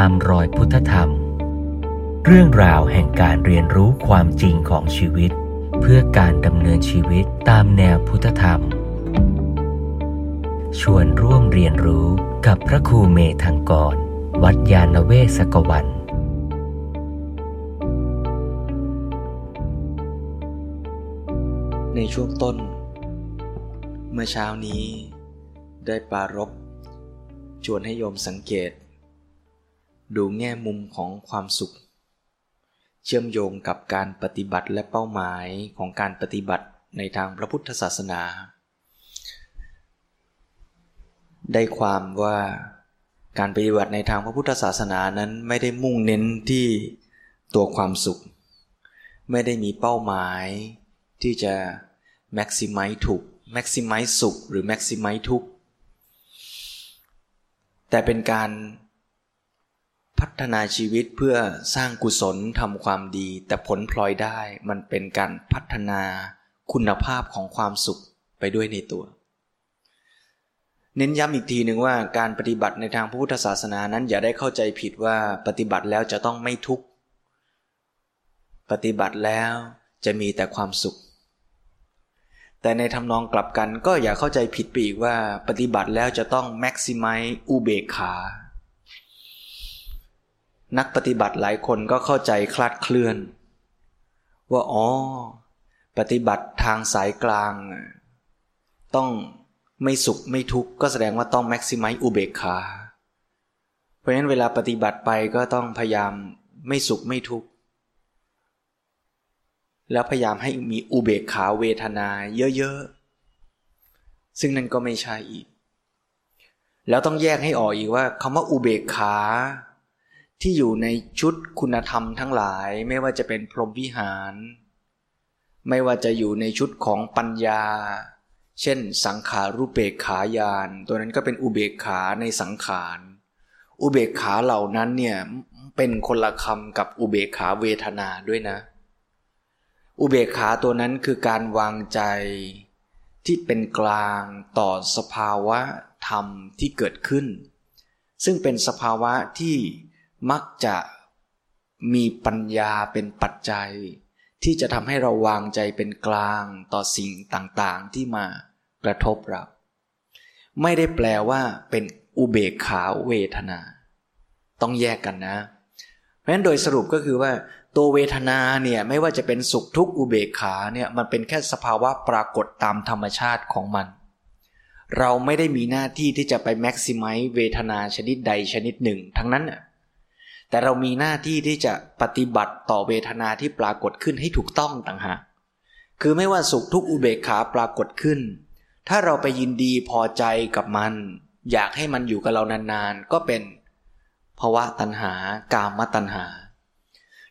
ตามรอยพุทธธรรม เรื่องราวแห่งการเรียนรู้ความจริงของชีวิต เพื่อการดำเนินชีวิตตามแนวพุทธธรรม ชวนร่วมเรียนรู้กับพระครูเมธังกร วัดยาณเวศกวันในช่วงต้น เมื่อเช้านี้ได้ปรารบชวนให้โยมสังเกต ดูแง่มุมของความสุข เชื่อมโยงกับการปฏิบัติและเป้าหมายของการปฏิบัติในทางพระพุทธศาสนา ได้ความว่าการปฏิบัติในทางพระพุทธศาสนานั้นไม่ได้มุ่งเน้นที่ตัวความสุข ไม่ได้มีเป้าหมายที่จะ maximize ถูก maximize สุขหรือ maximize ทุกข์แต่เป็นการ พัฒนาชีวิตเพื่อสร้างกุศลทำความดี แต่ผลพลอยได้มันเป็นการพัฒนาคุณภาพของความสุขไปด้วยในตัว เน้นย้ำอีกทีหนึ่งว่าการปฏิบัติในทางพระพุทธศาสนานั้นอย่าได้เข้าใจผิดว่าปฏิบัติแล้วจะต้องไม่ทุกข์ ปฏิบัติแล้วจะมีแต่ความสุข แต่ในทำนองกลับกันก็อย่าเข้าใจผิดไปอีกว่า ปฏิบัติแล้วจะต้องแม็กซิมัยอุเบกขา นักปฏิบัติหลายคนก็เข้าใจคลาดเคลื่อน ว่าอ๋อ ปฏิบัติทางสายกลาง ต้องไม่สุขไม่ทุกข์ก็แสดงว่าต้องแม็กซิมัยอุเบกขา เพราะฉะนั้นเวลาปฏิบัติไปก็ต้องพยายามไม่สุขไม่ทุกข์แล้วพยายามให้มีอุเบกขาเวทนาเยอะๆ ซึ่งนั่นก็ไม่ใช่อีก แล้วต้องแยกให้ออกอีกว่าคำว่าอุเบกขา ที่อยู่ในชุดคุณธรรมทั้งหลายไม่ว่าจะเป็นพรหมวิหาร ไม่ว่าจะอยู่ในชุดของปัญญา เช่น สังขารูปเบกขายาน ตัวนั้นก็เป็นอุเบกขาในสังขาร อุเบกขาเหล่านั้นเนี่ยเป็นคนละคำกับอุเบกขาเวทนาด้วยนะ อุเบกขาตัวนั้นคือการวางใจที่เป็นกลางต่อสภาวะธรรมที่เกิดขึ้น ซึ่งเป็นสภาวะที่ มักจะมีปัญญาเป็นปัจจัย ที่จะทำให้เราวางใจเป็นกลางต่อสิ่งต่างๆที่มากระทบเรา ไม่ได้แปลว่าเป็นอุเบกขาเวทนา ต้องแยกกันนะ เพราะฉะนั้นโดยสรุปก็คือว่า ตัวเวทนาเนี่ยไม่ว่าจะเป็นสุขทุกข์อุเบกขาเนี่ยมันเป็นแค่สภาวะปรากฏตามธรรมชาติของมัน เราไม่ได้มีหน้าที่ที่จะไปแม็กซิมัยเวทนาชนิดใดชนิดหนึ่ง ทั้งนั้นน่ะ แต่เรามีหน้าที่ที่จะปฏิบัติต่อเวทนาที่ปรากฏขึ้นให้ถูกต้องต่างหากคือไม่ว่าสุขทุกอุเบกขาปรากฏขึ้น ถ้าเราไปยินดีพอใจกับมัน อยากให้มันอยู่กับเรานานๆ ก็เป็นภาวะตัณหากามตัณหา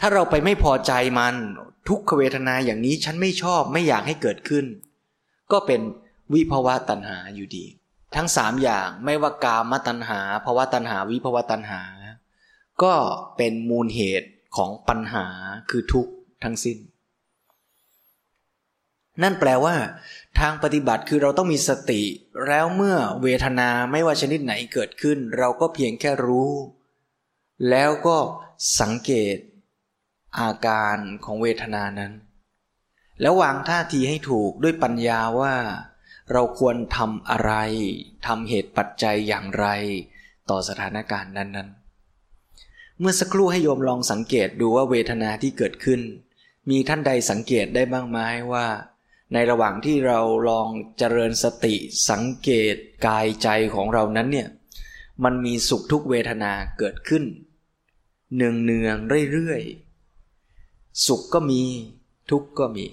ถ้าเราไปไม่พอใจมันทุกขเวทนาอย่างนี้ฉันไม่ชอบไม่อยากให้เกิดขึ้น ก็เป็นวิภาวะตัณหาอยู่ดี ทั้งสามอย่างไม่ว่ากามตัณหาภาวะตัณหาวิภาวะตัณหา ก็เป็นมูลเหตุของปัญหาคือทุกข์ทั้งสิ้น นั่นแปลว่า ทางปฏิบัติคือเราต้องมีสติ แล้วเมื่อเวทนาไม่ว่าชนิดไหนเกิดขึ้น เราก็เพียงแค่รู้ แล้วก็สังเกต อาการของเวทนานั้น แล้ววางท่าทีให้ถูกด้วยปัญญาว่า เราควรทำอะไรทำเหตุปัจจัยอย่างไร ต่อสถานการณ์นั้นๆ เมื่อสักครู่ให้โยมลองสังเกตดูว่าเวทนาที่เกิดขึ้น มีท่านใดสังเกตได้บ้างไหมว่า ในระหว่างที่เราลองเจริญสติสังเกตกายใจของเรานั้นเนี่ยมันมีสุขทุกเวทนาเกิดขึ้น เนืองเนืองเรื่อยๆ สุขก็มีทุกข์ก็มี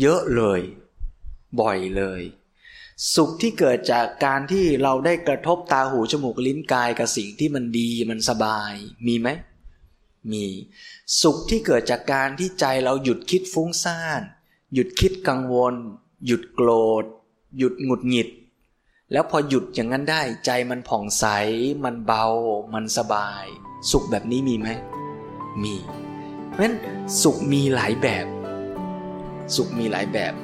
เยอะเลย บ่อยเลย สุขที่เกิดจากการที่เราได้กระทบตาหูจมูกลิ้นกายกับสิ่งที่มันดีมันสบายมีไหมมี สุขที่เกิดจากการที่ใจเราหยุดคิดฟุ้งซ่าน หยุดคิดกังวล หยุดโกรธ หยุดหงุดหงิด แล้วพอหยุดอย่างนั้นได้ใจมันผ่องใส มันเบา มันสบาย สุขแบบนี้มีไหมมีเพราะฉะนั้นสุขมีหลายแบบ สุขมีหลายแบบ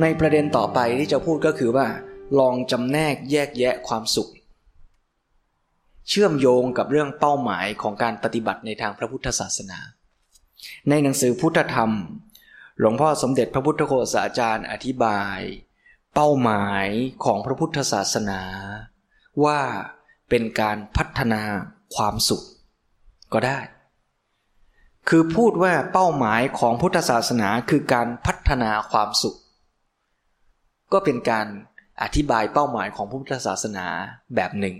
ในประเด็นต่อไปที่จะพูดก็คือว่า ลองจำแนกแยกแยะความสุข เชื่อมโยงกับเรื่องเป้าหมายของการปฏิบัติในทางพระพุทธศาสนา ในหนังสือพุทธธรรม หลวงพ่อสมเด็จพระพุทธโฆษาจารย์อธิบาย เป้าหมายของพระพุทธศาสนา ว่าเป็นการพัฒนาความสุข ก็ได้ คือพูดว่าเป้าหมายของพุทธศาสนาคือการพัฒนาความสุข ก็เป็นการอธิบายเป้าหมายของพุทธศาสนาแบบหนึ่ง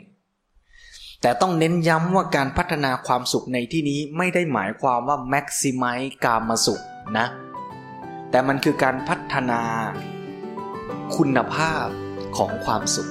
แต่ต้องเน้นย้ำว่าการพัฒนาความสุขในที่นี้ไม่ได้หมายความว่า maximize กามสุขนะ แต่มันคือการพัฒนาคุณภาพของความสุข